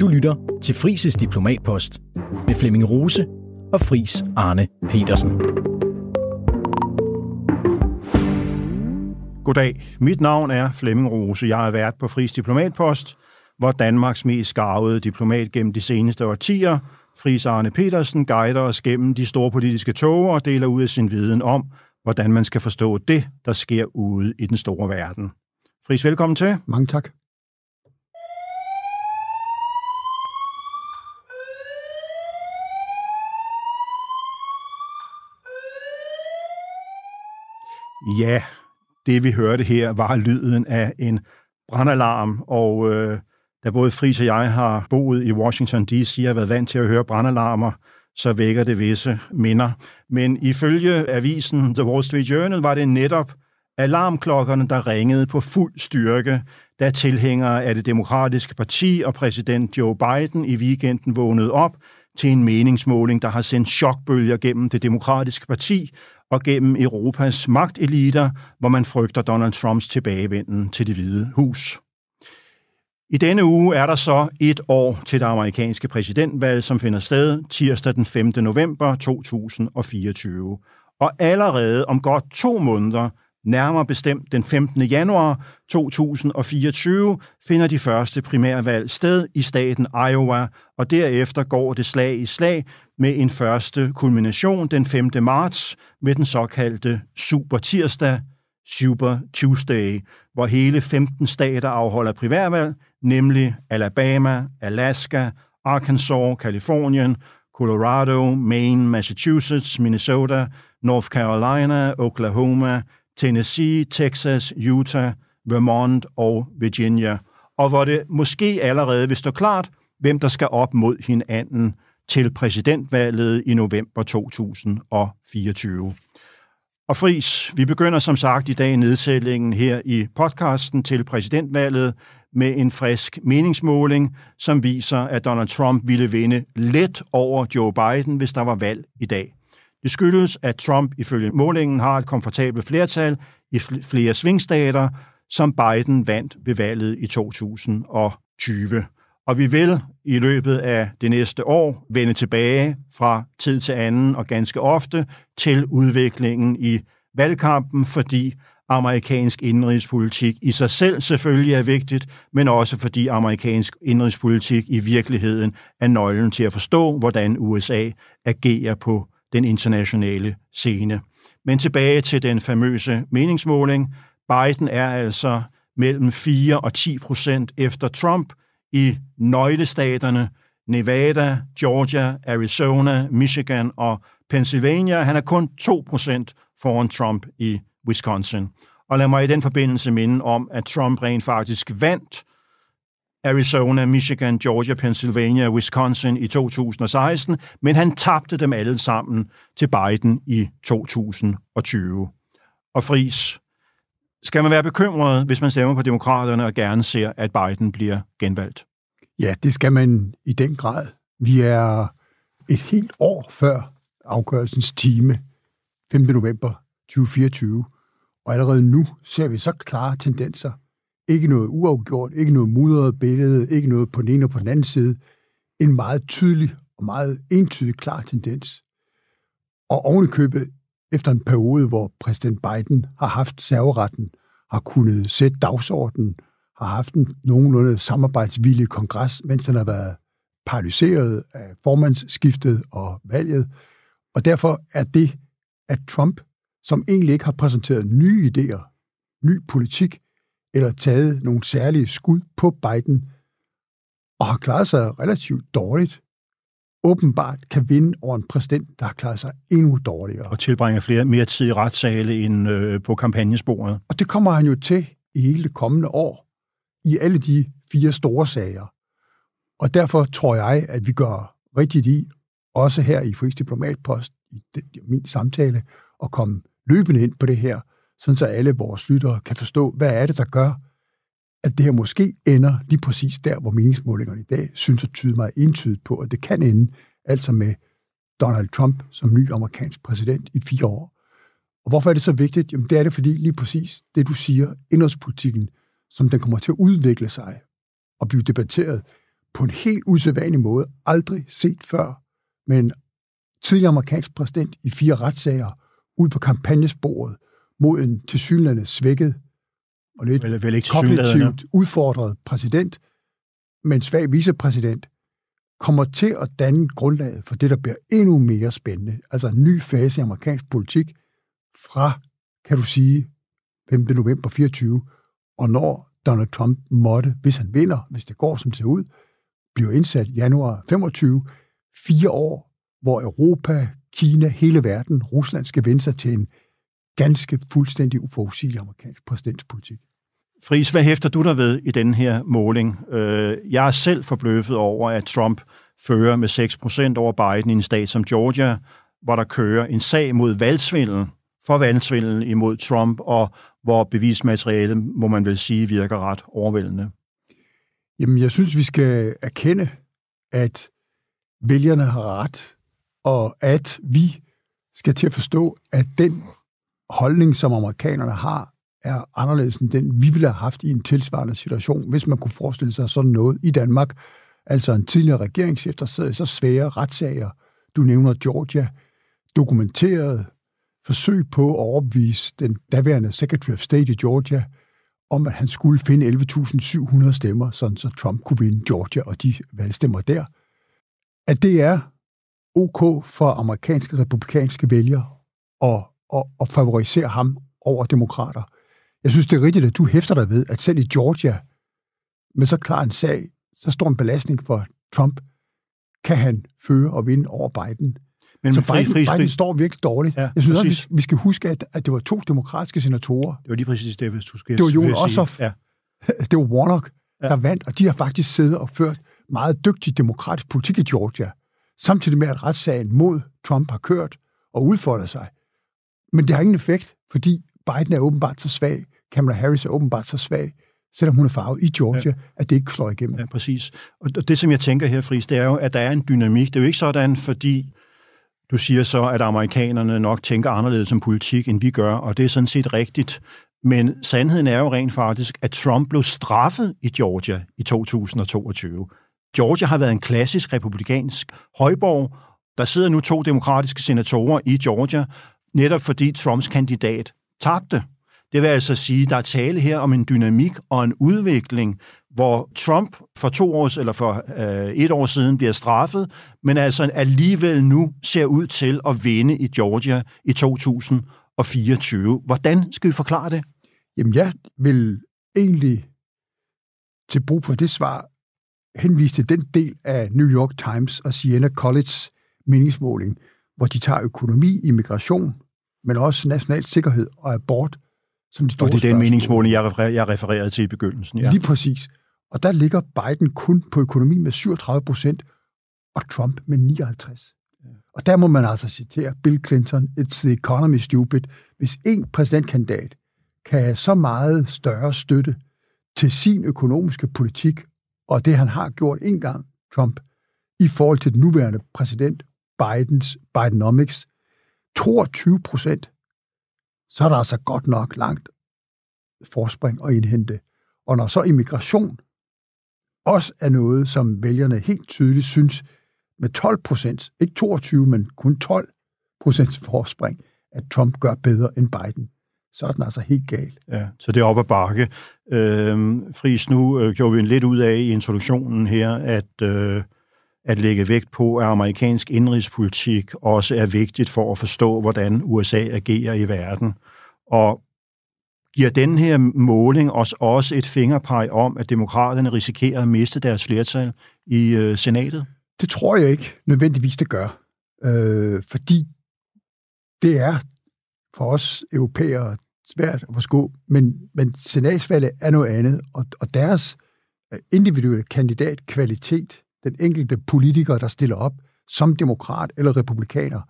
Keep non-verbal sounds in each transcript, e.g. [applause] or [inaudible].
Du lytter til Frises Diplomatpost med Flemming Rose og Fris Arne Petersen. Goddag, mit navn er Flemming Rose. Jeg er vært på Fris Diplomatpost, hvor Danmarks mest skarvede diplomat gennem de seneste årtier, Fris Arne Petersen, guider os gennem de store politiske tog og deler ud af sin viden om, hvordan man skal forstå det, der sker ude i den store verden. Fris, velkommen til. Mange tak. Ja, det vi hørte her var lyden af en brandalarm, og øh, da både Fris og jeg har boet i Washington D.C. og været vant til at høre brandalarmer, så vækker det visse minder. Men ifølge avisen The Wall Street Journal var det netop alarmklokkerne, der ringede på fuld styrke, da tilhængere af det demokratiske parti og præsident Joe Biden i weekenden vågnede op til en meningsmåling, der har sendt chokbølger gennem det demokratiske parti og gennem Europas magteliter, hvor man frygter Donald Trumps tilbagevenden til det hvide hus. I denne uge er der så et år til det amerikanske præsidentvalg, som finder sted tirsdag den 5. november 2024. Og allerede om godt to måneder, nærmere bestemt den 15. januar 2024, finder de første primærvalg sted i staten Iowa, og derefter går det slag i slag med en første kulmination den 5. marts med den såkaldte Super Tirsdag, Super Tuesday, hvor hele 15 stater afholder primærvalg, nemlig Alabama, Alaska, Arkansas, Kalifornien, Colorado, Maine, Massachusetts, Minnesota, North Carolina, Oklahoma, Tennessee, Texas, Utah, Vermont og Virginia, og hvor det måske allerede vil stå klart, hvem der skal op mod hinanden til præsidentvalget i november 2024. Og Fris, vi begynder som sagt i dag nedsætningen her i podcasten til præsidentvalget med en frisk meningsmåling, som viser, at Donald Trump ville vinde let over Joe Biden, hvis der var valg i dag. Det skyldes, at Trump ifølge målingen har et komfortabelt flertal i flere svingstater, som Biden vandt ved valget i 2020. Og vi vil i løbet af det næste år vende tilbage fra tid til anden og ganske ofte til udviklingen i valgkampen, fordi amerikansk indrigspolitik i sig selv selvfølgelig er vigtigt, men også fordi amerikansk indrigspolitik i virkeligheden er nøglen til at forstå, hvordan USA agerer på den internationale scene. Men tilbage til den famøse meningsmåling. Biden er altså mellem 4 og 10 procent efter Trump i nøglestaterne Nevada, Georgia, Arizona, Michigan og Pennsylvania. Han er kun 2 procent foran Trump i Wisconsin. Og lad mig i den forbindelse minde om, at Trump rent faktisk vandt Arizona, Michigan, Georgia, Pennsylvania og Wisconsin i 2016, men han tabte dem alle sammen til Biden i 2020. Og Fris, skal man være bekymret, hvis man stemmer på demokraterne og gerne ser, at Biden bliver genvalgt? Ja, det skal man i den grad. Vi er et helt år før afgørelsens time, 5. november 2024, og allerede nu ser vi så klare tendenser. Ikke noget uafgjort, ikke noget mudret billede, ikke noget på den ene og på den anden side. En meget tydelig og meget entydig klar tendens. Og ovenikøbet efter en periode, hvor præsident Biden har haft serveretten, har kunnet sætte dagsordenen, har haft en nogenlunde samarbejdsvillig kongres, mens den har været paralyseret af formandsskiftet og valget. Og derfor er det, at Trump som egentlig ikke har præsenteret nye idéer, ny politik, eller taget nogle særlige skud på Biden, og har klaret sig relativt dårligt, åbenbart kan vinde over en præsident, der har klaret sig endnu dårligere. Og tilbringer flere mere tid i retssale end øh, på kampagnesporet. Og det kommer han jo til i hele det kommende år, i alle de fire store sager. Og derfor tror jeg, at vi gør rigtigt i, også her i Frisk Diplomatpost, i den, min samtale, at komme løbende ind på det her, sådan så alle vores lyttere kan forstå, hvad er det, der gør, at det her måske ender lige præcis der, hvor meningsmålingerne i dag synes at tyde mig entydigt på, at det kan ende, altså med Donald Trump som ny amerikansk præsident i fire år. Og hvorfor er det så vigtigt? Jamen det er det, fordi lige præcis det, du siger, indholdspolitikken, som den kommer til at udvikle sig og blive debatteret, på en helt usædvanlig måde, aldrig set før, med en tidligere amerikansk præsident i fire retssager ud på kampagnesporet mod en tilsyneladende svækket og lidt Vel, vel ikke kognitivt udfordret præsident, men svag vicepræsident, kommer til at danne grundlaget for det, der bliver endnu mere spændende. Altså en ny fase i amerikansk politik fra, kan du sige, 5. november 24, og når Donald Trump måtte, hvis han vinder, hvis det går som det ser ud, bliver indsat januar 25, fire år, hvor Europa, Kina, hele verden, Rusland skal vende sig til en ganske fuldstændig uforudsigelig amerikansk præsidentspolitik. Friis, hvad hæfter du der ved i den her måling? Øh, jeg er selv forbløffet over, at Trump fører med 6% over Biden i en stat som Georgia, hvor der kører en sag mod valgsvindel, for valgsvindel imod Trump, og hvor bevismaterialet, må man vel sige, virker ret overvældende. Jamen, jeg synes, vi skal erkende, at vælgerne har ret, og at vi skal til at forstå, at den holdning, som amerikanerne har, er anderledes end den, vi ville have haft i en tilsvarende situation, hvis man kunne forestille sig sådan noget i Danmark. Altså en tidligere regeringschef, der sidder i så svære retssager. Du nævner Georgia, dokumenteret forsøg på at overbevise den daværende Secretary of State i Georgia om, at han skulle finde 11.700 stemmer, sådan så Trump kunne vinde Georgia og de valgstemmer der. At det er ok for amerikanske republikanske vælgere at, at, at favorisere ham over demokrater. Jeg synes, det er rigtigt, at du hæfter dig ved, at selv i Georgia, med så klar en sag, så står en belastning for Trump, kan han føre og vinde over Biden. Men så Biden, fri, Biden står virkelig dårligt. Ja, jeg synes også, vi, vi skal huske, at, at det var to demokratiske senatorer. Det var lige præcis det, hvis du skal Det var Jon Ossoff, ja. [laughs] det var Warnock, ja. der vandt, og de har faktisk siddet og ført meget dygtig demokratisk politik i Georgia, samtidig med, at retssagen mod Trump har kørt og udfordret sig. Men det har ingen effekt, fordi Biden er åbenbart så svag, Kamala Harris er åbenbart så svag, selvom hun er farvet i Georgia, ja. at det ikke slår igennem. Ja, præcis. Og det, som jeg tænker her, Friis, det er jo, at der er en dynamik. Det er jo ikke sådan, fordi du siger så, at amerikanerne nok tænker anderledes om politik, end vi gør, og det er sådan set rigtigt. Men sandheden er jo rent faktisk, at Trump blev straffet i Georgia i 2022. Georgia har været en klassisk republikansk højborg. Der sidder nu to demokratiske senatorer i Georgia, netop fordi Trumps kandidat tabte. Det vil altså sige, at der er tale her om en dynamik og en udvikling, hvor Trump for to år eller for øh, et år siden bliver straffet, men altså alligevel nu ser ud til at vinde i Georgia i 2024. Hvordan skal vi forklare det? Jamen, jeg vil egentlig til brug for det svar henvise til den del af New York Times og Siena College meningsmåling, hvor de tager økonomi, immigration, men også national sikkerhed og abort som de store Og det er den meningsmåling, jeg, referer, jeg refererede til i begyndelsen. Ja. Lige præcis. Og der ligger Biden kun på økonomi med 37 procent, og Trump med 59. Ja. Og der må man altså citere Bill Clinton, It's the economy stupid. Hvis en præsidentkandidat kan have så meget større støtte til sin økonomiske politik, og det han har gjort en gang, Trump, i forhold til den nuværende præsident Bidens Bidenomics, 22 procent, så er der altså godt nok langt forspring at indhente. Og når så immigration også er noget, som vælgerne helt tydeligt synes med 12 procent, ikke 22, men kun 12 procents forspring, at Trump gør bedre end Biden, så er den altså helt gal. Ja, så det er op ad bakke. Øh, Friis, nu øh, gjorde vi en lidt ud af i introduktionen her, at, øh, at lægge vægt på, at amerikansk indrigspolitik også er vigtigt for at forstå, hvordan USA agerer i verden. Og giver den her måling os også et fingerpeg om, at demokraterne risikerer at miste deres flertal i øh, senatet? Det tror jeg ikke nødvendigvis, det gør. Øh, fordi det er for os europæere svært at forstå, men, men senatsvalget er noget andet, og, og deres øh, individuelle kandidatkvalitet, den enkelte politiker, der stiller op som demokrat eller republikaner,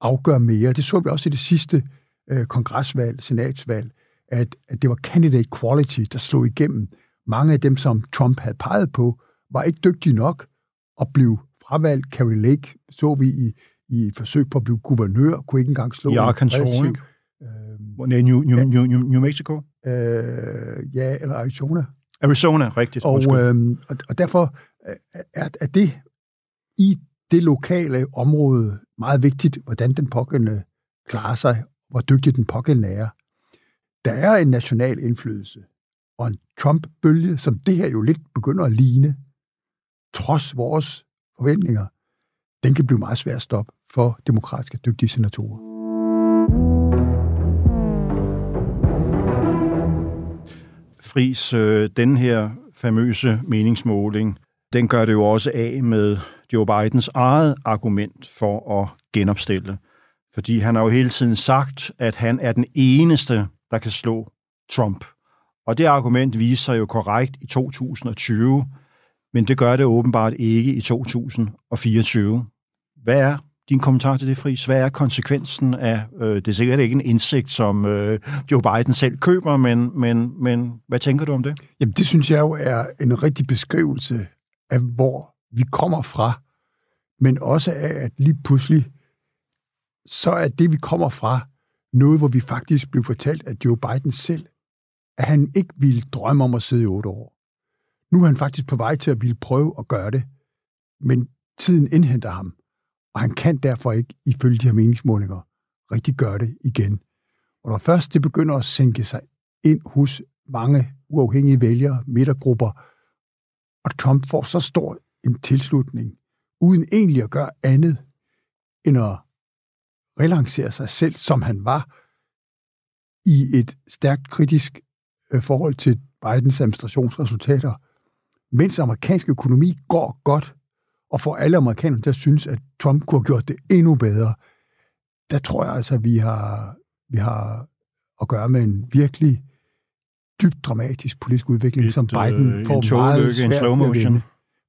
afgør mere. Det så vi også i det sidste øh, kongresvalg, senatsvalg, at, at det var candidate quality, der slog igennem. Mange af dem, som Trump havde peget på, var ikke dygtige nok og blev fravalgt. Carrie Lake så vi i, i et forsøg på at blive guvernør, kunne ikke engang slå I Arkansas, ikke? Øh, New, New, New, New, New Mexico? Øh, ja, eller Arizona. Arizona, rigtigt. Og, øh, og, og derfor er, er det i det lokale område meget vigtigt, hvordan den pågældende klarer sig, hvor dygtig den pågældende er. Der er en national indflydelse, og en Trump-bølge, som det her jo lidt begynder at ligne, trods vores forventninger, den kan blive meget svær at stoppe for demokratiske dygtige senatorer. Fris, øh, den her famøse meningsmåling, den gør det jo også af med Joe Bidens eget argument for at genopstille. Fordi han har jo hele tiden sagt, at han er den eneste, der kan slå Trump. Og det argument viser sig jo korrekt i 2020, men det gør det åbenbart ikke i 2024. Hvad er din kommentar til det, Friis? Hvad er konsekvensen af, øh, det er sikkert ikke en indsigt, som øh, Joe Biden selv køber, men, men, men hvad tænker du om det? Jamen, det synes jeg jo er en rigtig beskrivelse af, hvor vi kommer fra, men også af, at lige pludselig, så er det, vi kommer fra, noget, hvor vi faktisk blev fortalt at Joe Biden selv, at han ikke ville drømme om at sidde i otte år. Nu er han faktisk på vej til at ville prøve at gøre det, men tiden indhenter ham, og han kan derfor ikke, ifølge de her meningsmålinger, rigtig gøre det igen. Og når først det begynder at sænke sig ind hos mange uafhængige vælgere, midtergrupper, og Trump får så stor en tilslutning, uden egentlig at gøre andet, end at relancere sig selv, som han var, i et stærkt kritisk øh, forhold til Bidens administrationsresultater, mens amerikansk økonomi går godt, og får alle amerikanere til at synes, at Trump kunne have gjort det endnu bedre, der tror jeg altså, at vi har, vi har at gøre med en virkelig dybt dramatisk politisk udvikling, Et, som Biden øh, får en meget svært en slow motion.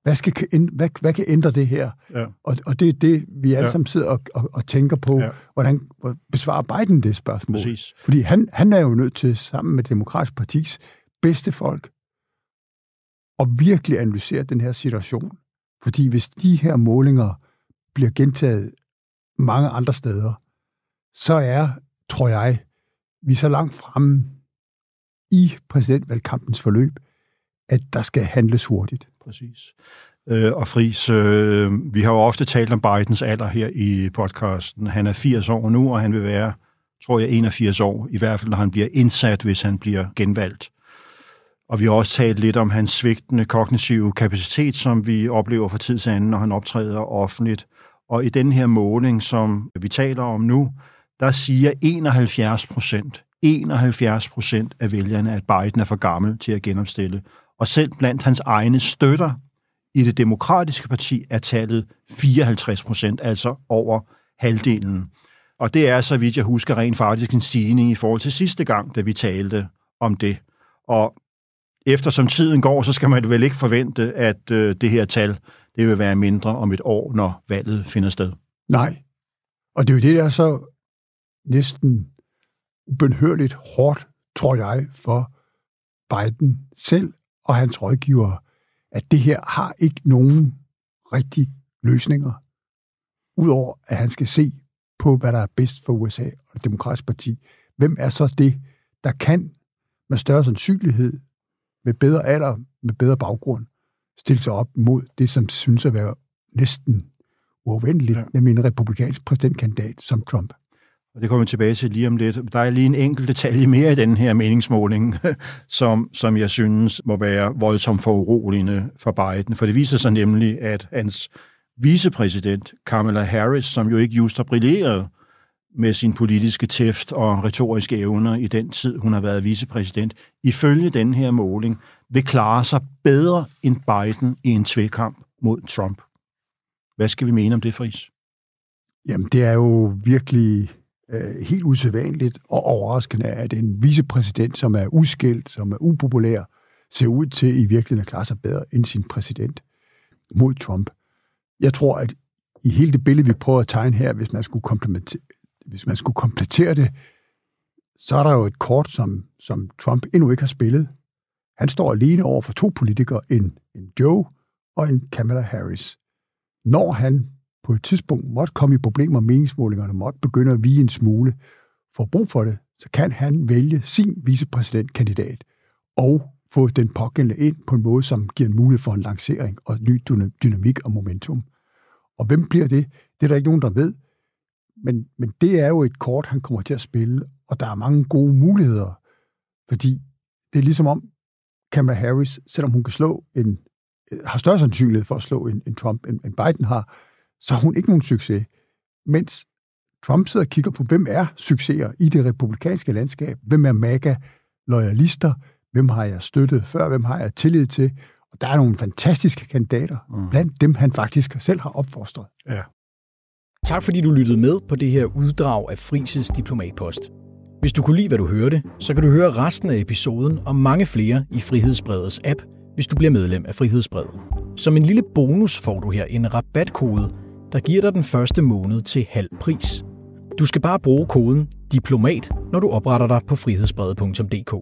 Hvad, skal, hvad, hvad kan ændre det her? Ja. Og, og det er det, vi alle Ja. sammen sidder og, og, og tænker på. Ja. Hvordan hvor besvarer Biden det spørgsmål? Præcis. Fordi han, han er jo nødt til, sammen med Demokratisk Partis bedste folk, at virkelig analysere den her situation. Fordi hvis de her målinger bliver gentaget mange andre steder, så er, tror jeg, vi er så langt fremme i præsidentvalgkampens forløb, at der skal handles hurtigt. Præcis. Øh, og Friis, øh, vi har jo ofte talt om Bidens alder her i podcasten. Han er 80 år nu, og han vil være, tror jeg, 81 år, i hvert fald når han bliver indsat, hvis han bliver genvalgt. Og vi har også talt lidt om hans svigtende kognitive kapacitet, som vi oplever fra tid til anden, når han optræder offentligt. Og i den her måling, som vi taler om nu, der siger 71 procent, 71 procent af vælgerne, at Biden er for gammel til at genopstille. Og selv blandt hans egne støtter i det demokratiske parti er tallet 54 procent, altså over halvdelen. Og det er, så vidt jeg husker, rent faktisk en stigning i forhold til sidste gang, da vi talte om det. Og eftersom tiden går, så skal man vel ikke forvente, at øh, det her tal det vil være mindre om et år, når valget finder sted. Nej. Og det er jo det, der er så næsten ubenhørligt hårdt, tror jeg, for Biden selv og hans rådgivere, at det her har ikke nogen rigtige løsninger, udover at han skal se på, hvad der er bedst for USA og det demokratiske parti. Hvem er så det, der kan med større sandsynlighed, med bedre alder, med bedre baggrund, stille sig op mod det, som synes at være næsten uafvendeligt, ja. Nemlig en republikansk præsidentkandidat som Trump. Og det kommer vi tilbage til lige om lidt. Der er lige en enkelt detalje mere i den her meningsmåling, [laughs] som, som jeg synes må være voldsomt for uroligende for Biden. For det viser sig nemlig, at hans vicepræsident, Kamala Harris, som jo ikke just har brilleret med sin politiske tæft og retoriske evner i den tid, hun har været vicepræsident, ifølge den her måling, vil klare sig bedre end Biden i en tvekamp mod Trump. Hvad skal vi mene om det, Friis? Jamen, det er jo virkelig øh, helt usædvanligt og overraskende, at en vicepræsident, som er uskilt, som er upopulær, ser ud til i virkeligheden at klare sig bedre end sin præsident mod Trump. Jeg tror, at i hele det billede, vi prøver at tegne her, hvis man skulle komplementere, hvis man skulle komplettere det, så er der jo et kort, som, som Trump endnu ikke har spillet. Han står alene over for to politikere, en, en Joe og en Kamala Harris. Når han på et tidspunkt måtte komme i problemer, meningsmålingerne måtte begynde at vige en smule, for brug for det, så kan han vælge sin vicepræsidentkandidat og få den pågældende ind på en måde, som giver en mulighed for en lancering og ny dynamik og momentum. Og hvem bliver det? Det er der ikke nogen, der ved. Men, men det er jo et kort, han kommer til at spille, og der er mange gode muligheder, fordi det er ligesom om Kamala Harris, selvom hun kan slå en, har større sandsynlighed for at slå en, en Trump, end, end Biden har, så har hun ikke nogen succes. Mens Trump sidder og kigger på, hvem er succeser i det republikanske landskab? Hvem er MAGA-loyalister? Hvem har jeg støttet før? Hvem har jeg tillid til? Og der er nogle fantastiske kandidater, mm. blandt dem han faktisk selv har opfostret. Ja. Tak fordi du lyttede med på det her uddrag af Frises Diplomatpost. Hvis du kunne lide, hvad du hørte, så kan du høre resten af episoden og mange flere i Frihedsbredets app, hvis du bliver medlem af Frihedsbredet. Som en lille bonus får du her en rabatkode, der giver dig den første måned til halv pris. Du skal bare bruge koden DIPLOMAT, når du opretter dig på frihedsbrevet.dk.